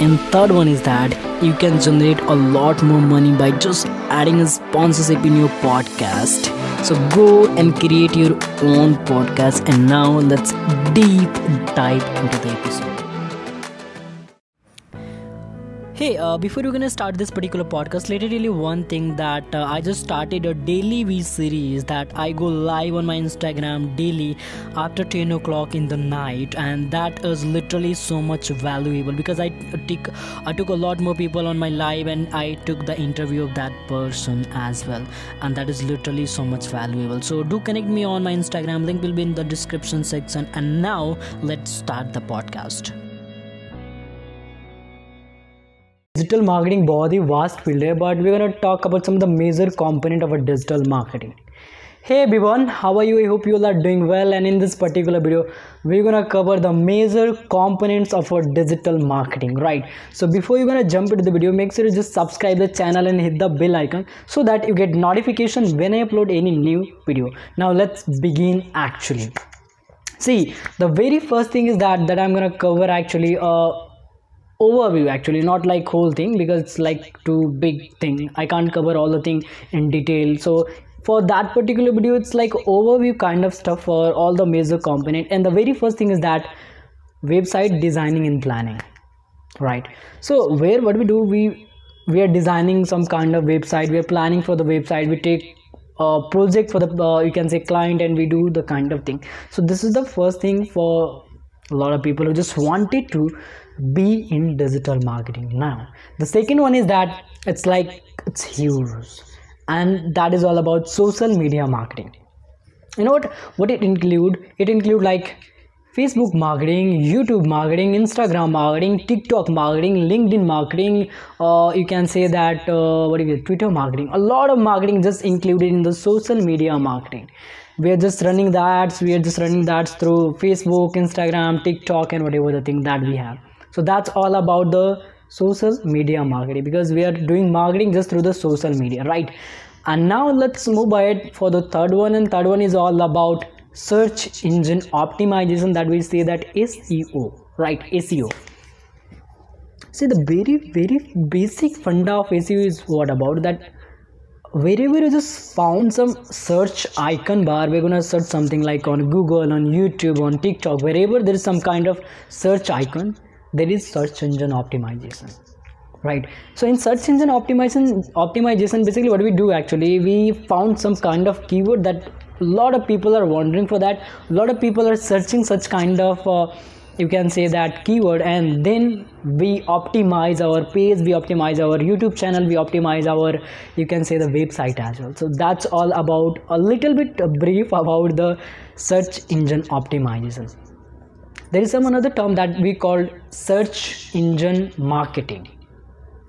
And third one is that you can generate a lot more money by just adding a sponsorship in your podcast. So go and create your own podcast. And now let's deep dive into the episode. Hey, uh, before we're gonna start this particular podcast, let me one thing that uh, I just started a daily V series that I go live on my Instagram daily after 10 o'clock in the night, and that is literally so much valuable because I took I took a lot more people on my live and I took the interview of that person as well, and that is literally so much valuable. So do connect me on my Instagram. Link will be in the description section. And now let's start the podcast. Digital marketing बहुत ही vast field है but we gonna talk about some the major component of a digital marketing hey everyone how are you i hope you all are doing well and in this particular video we're gonna cover the major components of our digital marketing right so before you're gonna jump into the video make sure you just subscribe the channel and hit the bell icon so that you get notification when i upload any new video now let's begin actually see the very first thing is that that i'm gonna cover actually uh overview actually not like whole thing because it's like too big thing. I can't cover all the thing in detail. So for that particular video it's like overview kind of stuff for all the major component. And the very first thing is that website designing and planning right? So where what we do we we are designing some kind of website. We are planning for the website. We take a project for the uh, you can say client and we do the kind of thing. So this is the first thing for a lot of people who just wanted to be in digital marketing. Now the second one is that it's like it's huge and that is all about social media marketing. You know what what it include? It include like facebook marketing youtube marketing instagram marketing tiktok marketing linkedin marketing uh, you can say that uh, what is it? Twitter marketing. A lot of marketing just included in the social media marketing we are just running the ads we are just running the ads through facebook instagram tiktok and whatever the thing that we have. So that's all about the social media marketing because we are doing marketing just through the social media right? And now let's move ahead for the third one and third one is all about search engine optimization that we say that seo right? Seo see the very very basic funda of seo is what about that wherever you just found some search icon bar we're gonna search something like on google on youtube on tiktok wherever there is some kind of search icon there is search engine optimization right? So in search engine optimization optimization basically what we do actually? We found some kind of keyword that a lot of people are wondering for that. A lot of people are searching such kind of uh, you can say that keyword and then we optimize our page we optimize our youtube channel we optimize our you can say the website as well. So that's all about a little bit brief about the search engine optimization. There is some another term that we call search engine marketing.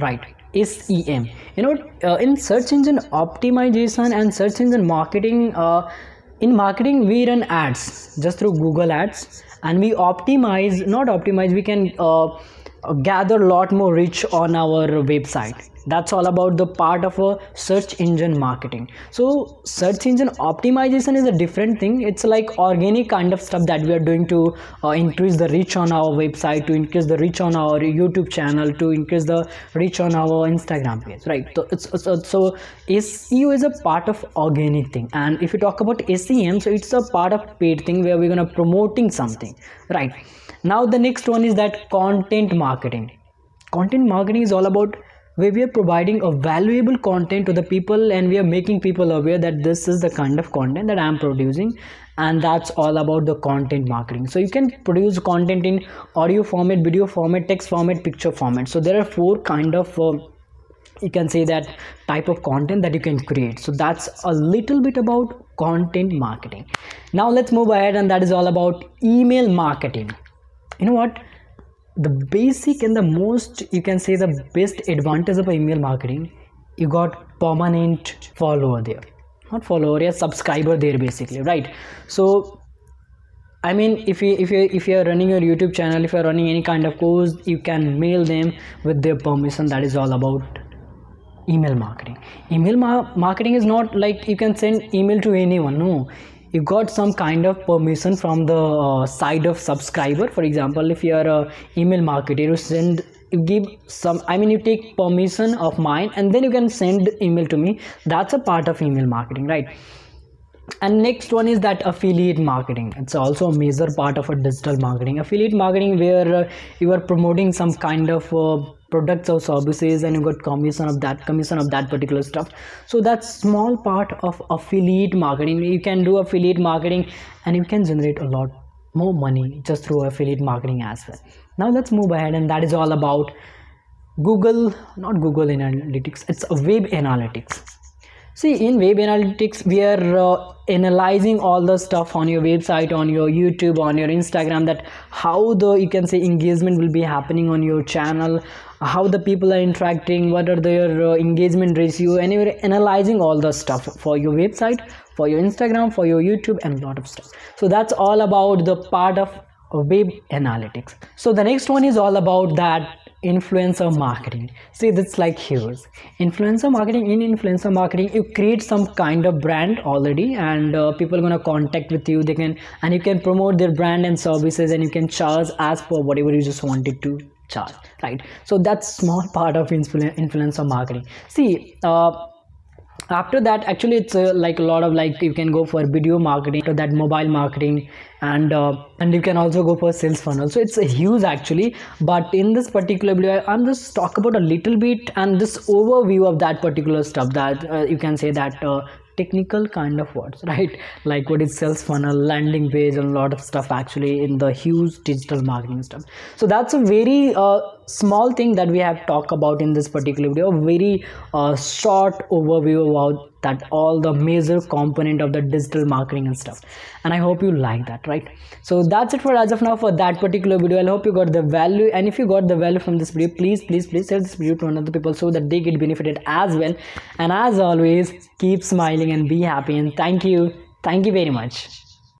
Right sem you know uh, in search engine optimization and search engine marketing uh, in marketing we run ads just through google ads and we optimize not optimize we can uh, gather a lot more reach on our website that's all about the part of a search engine marketing. So search engine optimization is a different thing. It's like organic kind of stuff that we are doing to uh, increase the reach on our website to increase the reach on our youtube channel to increase the reach on our instagram page right? So it's, so, seo is a part of organic thing. And if you talk about sem so it's a part of paid thing where we're gonna promoting something right? Now the next one is that content marketing. Content marketing is all about where we are providing a valuable content to the people and we are making people aware that this is the kind of content that i'm producing and that's all about the content marketing. So you can produce content in audio format video format text format picture format. So there are four kind of uh, you can say that type of content that you can create. So that's a little bit about content marketing. Now let's move ahead and that is all about email marketing. You know what the basic and the most you can say the best advantage of email marketing you got permanent follower there not follower yeah subscriber there basically right so I mean, if you if you if you are running your YouTube channel, if you are running any kind of course, you can mail them with their permission. That is all about email marketing. Email ma- marketing is not like you can send email to anyone. No, you got some kind of permission from the uh, side of subscriber. For example, if you are a email marketer, you send you give some i mean you take permission of mine and then you can send email to me that's a part of email marketing right and next one is that affiliate marketing. It's also a major part of a digital marketing. Affiliate marketing where uh, you are promoting some kind of uh, products or services and you got commission of that commission of that particular stuff. So that's small part of affiliate marketing you can do affiliate marketing and you can generate a lot more money just through affiliate marketing as well. Now let's move ahead and that is all about google not google analytics it's web analytics see in web analytics we are uh, analyzing all the stuff on your website on your youtube on your instagram that how the you can say engagement will be happening on your channel how the people are interacting what are their uh, engagement ratio and you're analyzing all the stuff for your website for your instagram for your youtube and lot of stuff. So that's all about the part of web analytics. So the next one is all about that influencer marketing. See that's like here influencer marketing in influencer marketing you create some kind of brand already and uh, people are gonna contact with you. They can and you can promote their brand and services and you can charge as per whatever you just wanted to charge right? So that's small part of influ- influencer marketing. See uh, after that actually it's uh, like a lot of like you can go for video marketing to that mobile marketing and uh, and you can also go for sales funnel. So it's a huge actually. But in this particular video i'm just talk about a little bit and this overview of that particular stuff that uh, you can say that uh, technical kind of words right? Like what is sales funnel landing page and a lot of stuff actually in the huge digital marketing stuff. So that's a very uh, small thing that we have talked about in this particular video very uh, short overview about that all the major component of the digital marketing and stuff. And i hope you like that right? So that's it for as of now for that particular video. I hope you got the value. And if you got the value from this video please please please share this video to another people so that they get benefited as well. And as always keep smiling and be happy. And thank you. Thank you very much